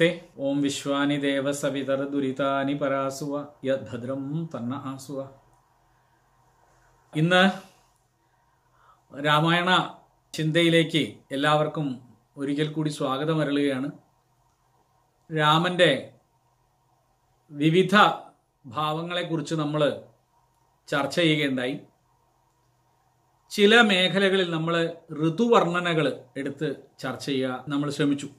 നമസ്തേ ഓം വിശ്വാനി ദേവ സവിതർ ദുരിതാനി പരാസുവ യദ്ഭദ്രം തന്ന ആസുവ. ഇന്ന് രാമായണ ചിന്തയിലേക്ക് എല്ലാവർക്കും ഒരിക്കൽ കൂടി സ്വാഗതം അരളുകയാണ്. രാമന്റെ വിവിധ ഭാവങ്ങളെക്കുറിച്ച് നമ്മൾ ചർച്ച ചെയ്യുകയുണ്ടായി. ചില മേഖലകളിൽ നമ്മൾ ഋതുവർണനകൾ എടുത്ത് ചർച്ച ചെയ്യുക നമ്മൾ ശ്രമിച്ചു.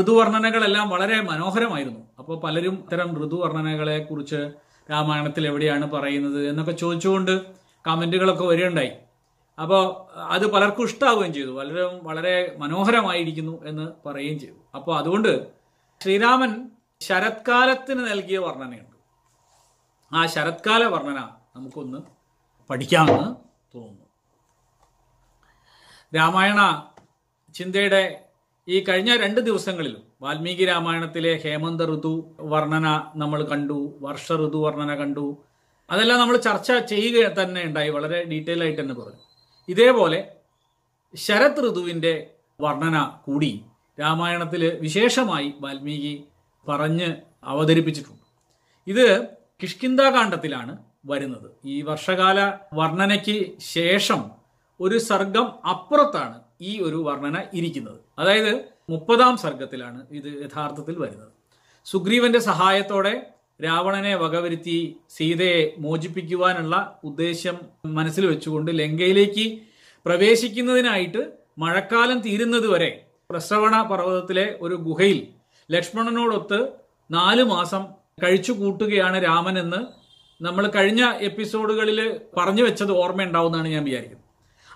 ഋതുവർണനകളെല്ലാം വളരെ മനോഹരമായിരുന്നു. അപ്പോൾ പലരും ഇത്തരം ഋതുവർണനകളെ കുറിച്ച് രാമായണത്തിൽ എവിടെയാണ് പറയുന്നത് എന്നൊക്കെ ചോദിച്ചുകൊണ്ട് കമന്റുകളൊക്കെ വരികയുണ്ടായി. അപ്പോൾ അത് പലർക്കും ഇഷ്ടാവുകയും ചെയ്തു. പലരും വളരെ മനോഹരമായിരിക്കുന്നു എന്ന് പറയുകയും ചെയ്തു. അപ്പോൾ അതുകൊണ്ട് ശ്രീരാമൻ ശരത്കാലത്തിന് നൽകിയ വർണനയുണ്ട്. ആ ശരത്കാല വർണന നമുക്കൊന്ന് പഠിക്കാമെന്ന് തോന്നുന്നു. രാമായണ ചിന്തയുടെ ഈ കഴിഞ്ഞ രണ്ട് ദിവസങ്ങളിലും വാൽമീകി രാമായണത്തിലെ ഹേമന്ത ഋതു വർണന നമ്മൾ കണ്ടു വർഷ ഋതു വർണന കണ്ടു. അതെല്ലാം നമ്മൾ ചർച്ച ചെയ്യുക തന്നെ ഉണ്ടായി വളരെ ഡീറ്റെയിൽ ആയിട്ട് തന്നെ പറഞ്ഞു. ഇതേപോലെ ശരത് ഋതുവിന്റെ വർണന കൂടി രാമായണത്തിൽ വിശേഷമായി വാൽമീകി പറഞ്ഞ് അവതരിപ്പിച്ചിട്ടുണ്ട്. ഇത് കിഷ്കിന്താകാന്ഡത്തിലാണ് വരുന്നത്. ഈ വർഷകാല വർണനയ്ക്ക് ശേഷം ഒരു സർഗം അപ്പുറത്താണ് ഈ ഒരു വർണന ഇരിക്കുന്നത്. അതായത് മുപ്പതാം സർഗത്തിലാണ് ഇത് യഥാർത്ഥത്തിൽ വരുന്നത്. സുഗ്രീവന്റെ സഹായത്തോടെ രാവണനെ വകവരുത്തി സീതയെ മോചിപ്പിക്കുവാനുള്ള ഉദ്ദേശ്യം മനസ്സിൽ വെച്ചുകൊണ്ട് ലങ്കയിലേക്ക് പ്രവേശിക്കുന്നതിനായിട്ട് മഴക്കാലം തീരുന്നത് വരെ പ്രസവണ പർവതത്തിലെ ഒരു ഗുഹയിൽ ലക്ഷ്മണനോടൊത്ത് നാല് മാസം കഴിച്ചു കൂട്ടുകയാണ് രാമനെന്ന് നമ്മൾ കഴിഞ്ഞ എപ്പിസോഡുകളിൽ പറഞ്ഞു വെച്ചത് ഓർമ്മയുണ്ടാവുമെന്നാണ് ഞാൻ വിചാരിക്കുന്നത്.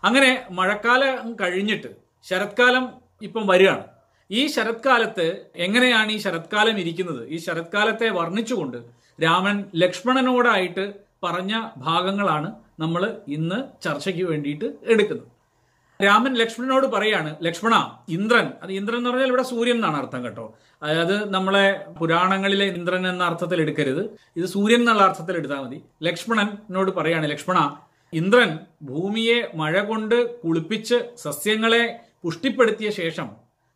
അങ്ങനെ മഴക്കാലം കഴിഞ്ഞിട്ട് ശരത്കാലം ഇപ്പം വരികയാണ്. ഈ ശരത്കാലത്ത് എങ്ങനെയാണ് ഈ ശരത്കാലം ഇരിക്കുന്നത്? ഈ ശരത്കാലത്തെ വർണിച്ചുകൊണ്ട് രാമൻ ലക്ഷ്മണനോടായിട്ട് പറഞ്ഞ ഭാഗങ്ങളാണ് നമ്മൾ ഇന്ന് ചർച്ചയ്ക്ക് വേണ്ടിയിട്ട് എടുക്കുന്നത്. രാമൻ ലക്ഷ്മണനോട് പറയാണ് ലക്ഷ്മണ ഇന്ദ്രൻ. അത് ഇന്ദ്രൻ എന്ന് പറഞ്ഞാൽ ഇവിടെ സൂര്യൻ എന്നാണ് അർത്ഥം കേട്ടോ. അതായത് നമ്മളെ പുരാണങ്ങളിലെ ഇന്ദ്രൻ എന്ന അർത്ഥത്തിൽ എടുക്കരുത്. ഇത് സൂര്യൻ എന്നുള്ള അർത്ഥത്തിൽ എടുത്താൽ മതി. ലക്ഷ്മണനോട് പറയാണ് ലക്ഷ്മണ ഇന്ദ്രൻ ഭൂമിയെ മഴ കൊണ്ട് കുളിപ്പിച്ച് സസ്യങ്ങളെ പുഷ്ടിപ്പെടുത്തിയ ശേഷം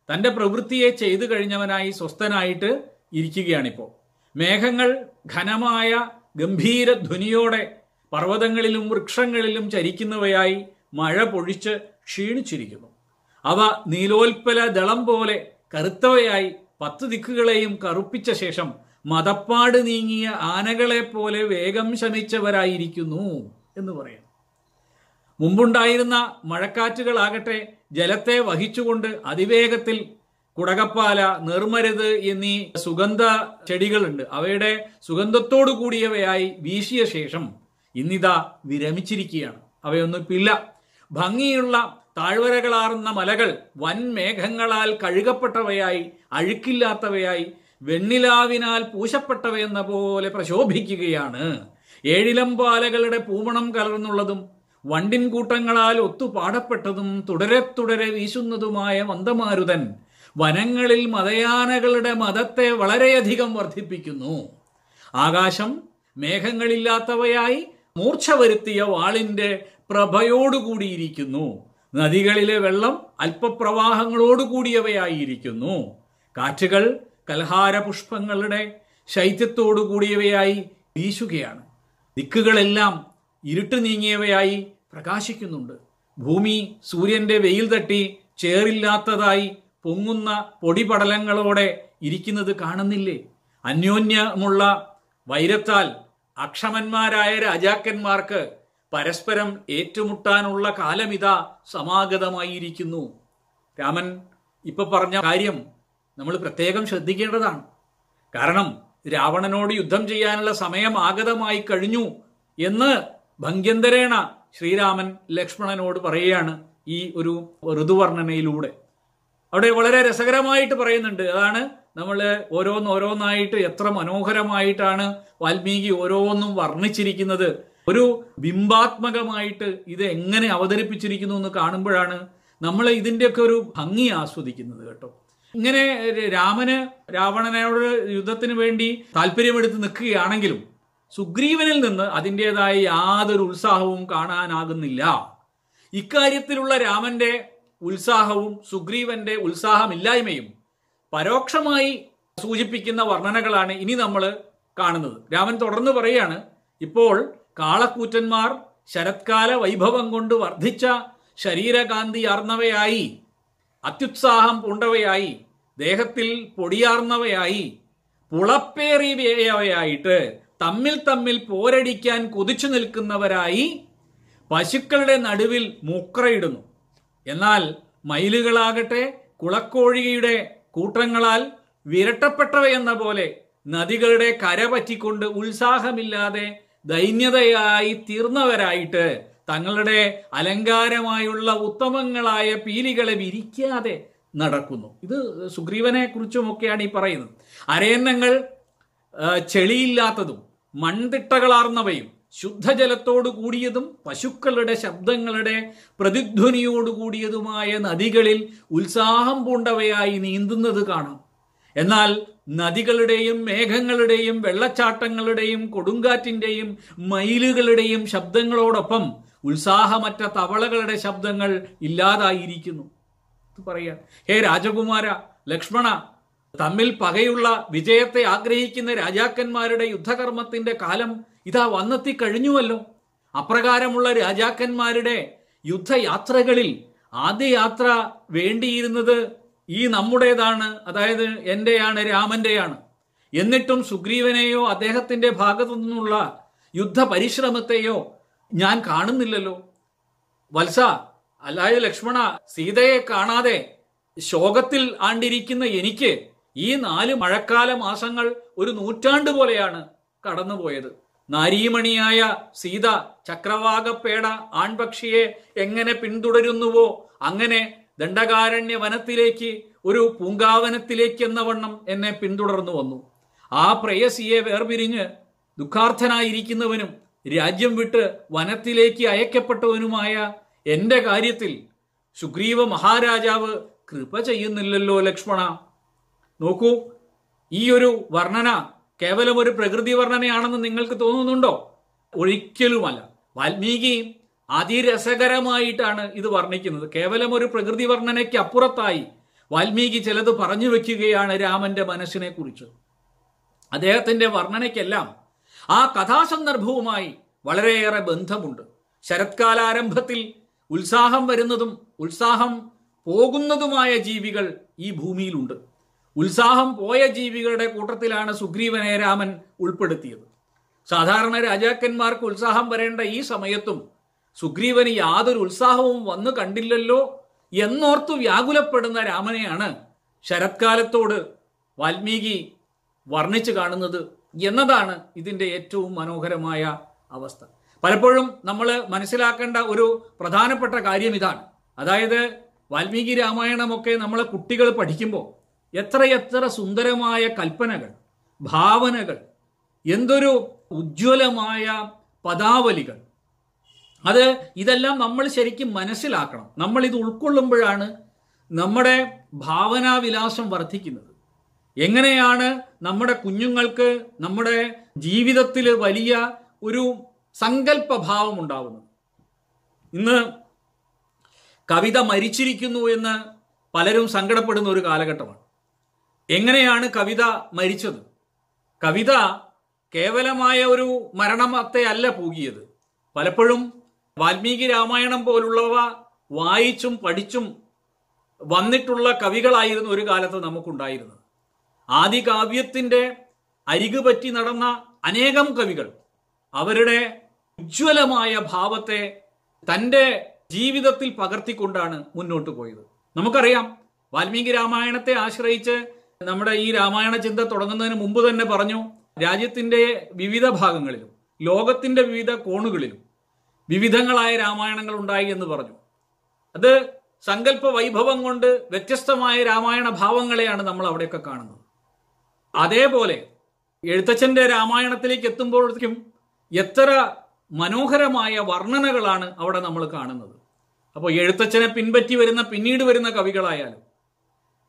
തന്റെ പ്രവൃത്തിയെ ചെയ്തു കഴിഞ്ഞവനായി സ്വസ്ഥനായിട്ട് ഇരിക്കുകയാണിപ്പോൾ മേഘങ്ങൾ ഘനമായ ഗംഭീര ധ്വനിയോടെ പർവതങ്ങളിലും വൃക്ഷങ്ങളിലും ചരിക്കുന്നവയായി മഴ പൊഴിച്ച് ക്ഷീണിച്ചിരിക്കുന്നു. അവ നീലോൽപ്പല ദളം പോലെ കറുത്തവയായി പത്ത് ദിക്കുകളെയും കറുപ്പിച്ച ശേഷം മതപ്പാട് നീങ്ങിയ ആനകളെ പോലെ വേഗം ശമിച്ചവരായിരിക്കുന്നു എന്ന് പറയുന്നു മുമ്പുണ്ടായിരുന്ന മഴക്കാറ്റുകളാകട്ടെ ജലത്തെ വഹിച്ചുകൊണ്ട് അതിവേഗത്തിൽ കുടകപ്പാല നെർമരുത് എന്നീ സുഗന്ധ ചെടികളുണ്ട്. അവയുടെ സുഗന്ധത്തോടു കൂടിയവയായി വീശിയ ശേഷം ഇന്നിതാ വിരമിച്ചിരിക്കുകയാണ്. അവയൊന്നും ഇപ്പില്ല ഭംഗിയുള്ള താഴ്വരകളാർന്ന മലകൾ വൻ മേഘങ്ങളാൽ കഴുകപ്പെട്ടവയായി അഴുക്കില്ലാത്തവയായി വെണ്ണിലാവിനാൽ പൂശപ്പെട്ടവയെന്ന പോലെ പ്രശോഭിക്കുകയാണ്. ഏഴിലമ്പാലകളുടെ പൂമണം കലർന്നുള്ളതും വണ്ടിൻ കൂട്ടങ്ങളാൽ ഒത്തുപാടപ്പെട്ടതും തുടരെ തുടരെ വീശുന്നതുമായ മന്ദമാരുതൻ വനങ്ങളിൽ മതയാനകളുടെ മതത്തെ വളരെയധികം വർദ്ധിപ്പിക്കുന്നു. ആകാശം മേഘങ്ങളില്ലാത്തവയായി മൂർച്ച വരുത്തിയ വാളിന്റെ പ്രഭയോടുകൂടിയിരിക്കുന്നു. നദികളിലെ വെള്ളം അല്പപ്രവാഹങ്ങളോടുകൂടിയവയായിരിക്കുന്നു. കാറ്റുകൾ കൽഹാര പുഷ്പങ്ങളുടെ ശൈത്യത്തോടു കൂടിയവയായി വീശുകയാണ്. ദിക്കുകളെല്ലാം ഇരുട്ട് നീങ്ങിയവയായി പ്രകാശിക്കുന്നുണ്ട്. ഭൂമി സൂര്യന്റെ വെയിൽ തട്ടി ചേറില്ലാത്തതായി പൊങ്ങുന്ന പൊടിപടലങ്ങളോടെ ഇരിക്കുന്നത് കാണുന്നില്ലേ? അന്യോന്യമുള്ള വൈരത്താൽ അക്ഷമന്മാരായ രാജാക്കന്മാർക്ക് പരസ്പരം ഏറ്റുമുട്ടാനുള്ള കാലമിതാ സമാഗതമായിരിക്കുന്നു. രാമൻ ഇപ്പൊ പറഞ്ഞ കാര്യം നമ്മൾ പ്രത്യേകം ശ്രദ്ധിക്കേണ്ടതാണ്. കാരണം രാവണനോട് യുദ്ധം ചെയ്യാനുള്ള സമയം ആഗതമായി കഴിഞ്ഞു എന്ന് ഭംഗ്യന്തരേണ ശ്രീരാമൻ ലക്ഷ്മണനോട് പറയുകയാണ് ഈ ഒരു ഋതുവർണനയിലൂടെ. അവിടെ വളരെ രസകരമായിട്ട് പറയുന്നുണ്ട്. അതാണ് നമ്മൾ ഓരോന്നോരോന്നായിട്ട് എത്ര മനോഹരമായിട്ടാണ് വാൽമീകി ഓരോന്നും വർണിച്ചിരിക്കുന്നത്. ഒരു ബിംബാത്മകമായിട്ട് ഇത് എങ്ങനെ അവതരിപ്പിച്ചിരിക്കുന്നു എന്ന് കാണുമ്പോഴാണ് നമ്മൾ ഇതിന്റെയൊക്കെ ഒരു ഭംഗി ആസ്വദിക്കുന്നത് കേട്ടോ. ഇങ്ങനെ രാമന് രാവണനോട് യുദ്ധത്തിന് വേണ്ടി താല്പര്യമെടുത്ത് നിൽക്കുകയാണെങ്കിലും സുഗ്രീവനിൽ നിന്ന് അതിന്റെതായ യാതൊരു ഉത്സാഹവും കാണാനാകുന്നില്ല. ഇക്കാര്യത്തിലുള്ള രാമന്റെ ഉത്സാഹവും സുഗ്രീവന്റെ ഉത്സാഹമില്ലായ്മയും പരോക്ഷമായി സൂചിപ്പിക്കുന്ന വർണനകളാണ് ഇനി നമ്മൾ കാണുന്നത്. രാമൻ തുടർന്ന് പറയാണ് ഇപ്പോൾ കാളക്കൂറ്റന്മാർ ശരത്കാല വൈഭവം കൊണ്ട് വർദ്ധിച്ച ശരീരകാന്തി ആർന്നവയായി അത്യുത്സാഹം പൂണ്ടവയായി ദേഹത്തിൽ പൊടിയാർന്നവയായി പുളപ്പേറിയവയായിട്ട് തമ്മിൽ തമ്മിൽ പോരടിക്കാൻ കുതിച്ചു നിൽക്കുന്നവരായി പശുക്കളുടെ നടുവിൽ മൂക്രയിടുന്നു എന്നാൽ മയിലുകളാകട്ടെ കുളക്കോഴിയുടെ കൂട്ടങ്ങളാൽ വിരട്ടപ്പെട്ടവയെന്ന പോലെ നദികളുടെ കര പറ്റിക്കൊണ്ട് ഉത്സാഹമില്ലാതെ ദൈന്യതയായി തീർന്നവരായിട്ട് തങ്ങളുടെ അലങ്കാരമായുള്ള ഉത്തമങ്ങളായ പീലികളെ വിരിക്കാതെ നടക്കുന്നു. ഇത് സുഗ്രീവനെ കുറിച്ചുമൊക്കെയാണ് ഈ പറയുന്നത്. അരയന്നങ്ങൾ ചെളിയില്ലാത്തതും മൺതിട്ടകളാർന്നവയും ശുദ്ധജലത്തോടു കൂടിയതും പശുക്കളുടെ ശബ്ദങ്ങളുടെ പ്രതിധ്വനിയോടു കൂടിയതുമായ നദികളിൽ ഉത്സാഹം പൂണ്ടവയായി നീന്തുന്നത് കാണാം. എന്നാൽ നദികളുടെയും മേഘങ്ങളുടെയും വെള്ളച്ചാട്ടങ്ങളുടെയും കൊടുങ്കാറ്റിന്റെയും മയിലുകളുടെയും ശബ്ദങ്ങളോടൊപ്പം ഉത്സാഹമറ്റ തവളകളുടെ ശബ്ദങ്ങൾ ഇല്ലാതായിരിക്കുന്നു. പറയാ. ഹേ രാജകുമാര ലക്ഷ്മണ തമ്മിൽ പകയുള്ള വിജയത്തെ ആഗ്രഹിക്കുന്ന രാജാക്കന്മാരുടെ യുദ്ധകർമ്മത്തിന്റെ കാലം ഇതാ വന്നെത്തി കഴിഞ്ഞുവല്ലോ. അപ്രകാരമുള്ള രാജാക്കന്മാരുടെ യുദ്ധയാത്രകളിൽ ആദ്യ യാത്ര വേണ്ടിയിരുന്നത് ഈ നമ്മുടേതാണ് അതായത് എന്റെയാണ് രാമന്റെയാണ്. എന്നിട്ടും സുഗ്രീവനെയോ അദ്ദേഹത്തിന്റെ ഭാഗത്തു നിന്നുള്ള യുദ്ധ പരിശ്രമത്തെയോ ഞാൻ കാണുന്നില്ലല്ലോ. വത്സ അല്ലാതെ ലക്ഷ്മണ സീതയെ കാണാതെ ശോകത്തിൽ ആണ്ടിരിക്കുന്ന എനിക്ക് ഈ നാല് മഴക്കാല മാസങ്ങൾ ഒരു നൂറ്റാണ്ട് പോലെയാണ് കടന്നുപോയത്. നാരീമണിയായ സീത ചക്രവാകപ്പേട ആൺപക്ഷിയെ എങ്ങനെ പിന്തുടരുന്നുവോ അങ്ങനെ ദണ്ഡകാരണ്യ വനത്തിലേക്ക് ഒരു പൂങ്കാവനത്തിലേക്ക് എന്ന വണ്ണം എന്നെ പിന്തുടർന്നു വന്നു. ആ പ്രേയസിയെ വേർപിരിഞ്ഞ് ദുഃഖാർത്ഥനായിരിക്കുന്നവനും രാജ്യം വിട്ട് വനത്തിലേക്ക് അയക്കപ്പെട്ടവനുമായ എന്റെ കാര്യത്തിൽ സുഗ്രീവ മഹാരാജാവ് കൃപ ചെയ്യുന്നില്ലല്ലോ ലക്ഷ്മണ. നോക്കൂ ഈ ഒരു വർണന കേവലം ഒരു പ്രകൃതി വർണനയാണെന്ന് നിങ്ങൾക്ക് തോന്നുന്നുണ്ടോ? ഒരിക്കലുമല്ല. വാൽമീകി അതിരസകരമായിട്ടാണ് ഇത് വർണിക്കുന്നത്. കേവലം ഒരു പ്രകൃതി വർണനയ്ക്ക് അപ്പുറത്തായി വാൽമീകി ചിലത് പറഞ്ഞു വെക്കുകയാണ് രാമന്റെ മനസ്സിനെ കുറിച്ച് അദ്ദേഹത്തിന്റെ വർണനയ്ക്കെല്ലാം ആ കഥാസന്ദർഭവുമായി വളരെയേറെ ബന്ധമുണ്ട്. ശരത്കാലാരംഭത്തിൽ ഉത്സാഹം വരുന്നതും ഉത്സാഹം പോകുന്നതുമായ ജീവികൾ ഈ ഭൂമിയിലുണ്ട്. ഉത്സാഹം പോയ ജീവികളുടെ കൂട്ടത്തിലാണ് സുഗ്രീവനെ രാമൻ ഉൾപ്പെടുത്തിയത്. സാധാരണ രാജാക്കന്മാർക്ക് ഉത്സാഹം വരേണ്ട ഈ സമയത്തും സുഗ്രീവന് യാതൊരു ഉത്സാഹവും വന്നു കണ്ടില്ലല്ലോ എന്നോർത്തു വ്യാകുലപ്പെടുന്ന രാമനെയാണ് ശരത്കാലത്തോട് വാൽമീകി വർണിച്ചു കാണുന്നത് എന്നതാണ് ഇതിന്റെ ഏറ്റവും മനോഹരമായ അവസ്ഥ. പലപ്പോഴും നമ്മൾ മനസ്സിലാക്കേണ്ട ഒരു പ്രധാനപ്പെട്ട കാര്യം ഇതാണ്. അതായത് വാൽമീകി രാമായണമൊക്കെ നമ്മളെ കുട്ടികൾ പഠിക്കുമ്പോൾ എത്രയെത്ര സുന്ദരമായ കൽപ്പനകൾ ഭാവനകൾ എന്തൊരു ഉജ്ജ്വലമായ പദാവലികൾ. അത് ഇതെല്ലാം നമ്മൾ ശരിക്കും മനസ്സിലാക്കണം. നമ്മൾ ഇത് ഉൾക്കൊള്ളുമ്പോഴാണ് നമ്മുടെ ഭാവനാവിലാസം വർദ്ധിക്കുന്നത്. എങ്ങനെയാണ് നമ്മുടെ കുഞ്ഞുങ്ങൾക്ക് നമ്മുടെ ജീവിതത്തിൽ വലിയ ഒരു സങ്കല്പഭാവം ഉണ്ടാവുന്നത്? ഇന്ന് കവിത മരിച്ചിരിക്കുന്നു എന്ന് പലരും സങ്കടപ്പെടുന്ന ഒരു കാലഘട്ടമാണ്. എങ്ങനെയാണ് കവിത മരിച്ചത്? കവിത കേവലമായ ഒരു മരണമത്തെ അല്ല പൂകിയത്. പലപ്പോഴും വാൽമീകി രാമായണം പോലുള്ളവ വായിച്ചും പഠിച്ചും വന്നിട്ടുള്ള കവികളായിരുന്നു ഒരു കാലത്ത് നമുക്കുണ്ടായിരുന്നത്. ആദികാവ്യത്തിന്റെ അരികു പറ്റി നടന്ന അനേകം കവികൾ അവരുടെ ഉജ്ജ്വലമായ ഭാവത്തെ തന്റെ ജീവിതത്തിൽ പകർത്തിക്കൊണ്ടാണ് മുന്നോട്ട് പോയത്. നമുക്കറിയാം വാൽമീകി രാമായണത്തെ ആശ്രയിച്ച് നമ്മുടെ ഈ രാമായണ ചിന്ത തുടങ്ങുന്നതിന് മുമ്പ് തന്നെ പറഞ്ഞു രാജ്യത്തിന്റെ വിവിധ ഭാഗങ്ങളിലും ലോകത്തിന്റെ വിവിധ കോണുകളിലും വിവിധങ്ങളായ രാമായണങ്ങൾ ഉണ്ടായി എന്ന് പറഞ്ഞു. അത് സങ്കല്പ വൈഭവം കൊണ്ട് വ്യത്യസ്തമായ രാമായണ ഭാവങ്ങളെയാണ് നമ്മൾ അവിടെയൊക്കെ കാണുന്നത്. അതേപോലെ എഴുത്തച്ഛന്റെ രാമായണത്തിലേക്ക് എത്തുമ്പോഴേക്കും എത്ര മനോഹരമായ വർണനകളാണ് അവിടെ നമ്മൾ കാണുന്നത്. അപ്പോൾ എഴുത്തച്ഛനെ പിൻപറ്റി വരുന്ന പിന്നീട് വരുന്ന കവികളായാലും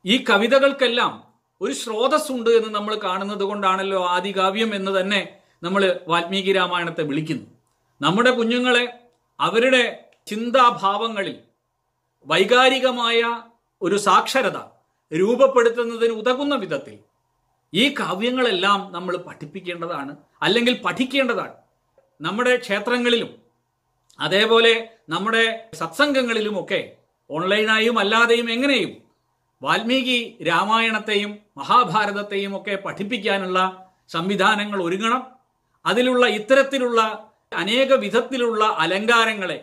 ഈ കവിതകൾക്കെല്ലാം ഒരു സ്രോതസ്സുണ്ട് എന്ന് നമ്മൾ കാണുന്നത് കൊണ്ടാണല്ലോ ആദികാവ്യം എന്ന് തന്നെ നമ്മൾ വാൽമീകി രാമായണത്തെ വിളിക്കുന്നു. നമ്മുടെ കുഞ്ഞുങ്ങളെ അവരുടെ ചിന്താഭാവങ്ങളിൽ വൈകാരികമായ ഒരു സാക്ഷരത രൂപപ്പെടുത്തുന്നതിന് ഉതകുന്ന വിധത്തിൽ ഈ കാവ്യങ്ങളെല്ലാം നമ്മൾ പഠിപ്പിക്കേണ്ടതാണ് അല്ലെങ്കിൽ പഠിക്കേണ്ടതാണ്. നമ്മുടെ ക്ഷേത്രങ്ങളിലും അതേപോലെ നമ്മുടെ സത്സംഗങ്ങളിലുമൊക്കെ ഓൺലൈനായും അല്ലാതെയും എങ്ങനെയും വാൽമീകി രാമായണത്തെയും മഹാഭാരതത്തെയും ഒക്കെ പഠിപ്പിക്കാനുള്ള സംവിധാനങ്ങൾ ഒരുങ്ങണം. അതിലുള്ള ഇത്തരത്തിലുള്ള അനേക വിധത്തിലുള്ള അലങ്കാരങ്ങളെ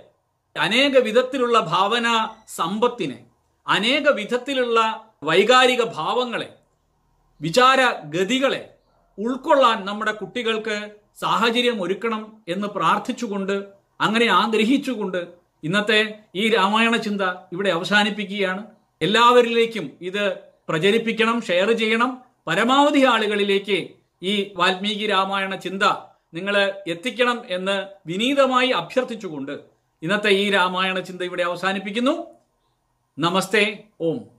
അനേക വിധത്തിലുള്ള ഭാവന സമ്പത്തിനെ അനേക വിധത്തിലുള്ള വൈകാരിക ഭാവങ്ങളെ വിചാര ഗതികളെ ഉൾക്കൊള്ളാൻ നമ്മുടെ കുട്ടികൾക്ക് സാഹചര്യം ഒരുക്കണം എന്ന് പ്രാർത്ഥിച്ചുകൊണ്ട് അങ്ങനെ ആഗ്രഹിച്ചുകൊണ്ട് ഇന്നത്തെ ഈ രാമായണ ചിന്ത ഇവിടെ അവസാനിപ്പിക്കുകയാണ്. എല്ലാവരിലേക്കും ഇത് പ്രചരിപ്പിക്കണം ഷെയർ ചെയ്യണം. പരമാവധി ആളുകളിലേക്ക് ഈ വാൽമീകി രാമായണ ചിന്ത നിങ്ങൾ എത്തിക്കണം എന്ന് വിനീതമായി അഭ്യർത്ഥിച്ചുകൊണ്ട് ഇന്നത്തെ ഈ രാമായണ ചിന്ത ഇവിടെ അവസാനിപ്പിക്കുന്നു. നമസ്തേ ഓം.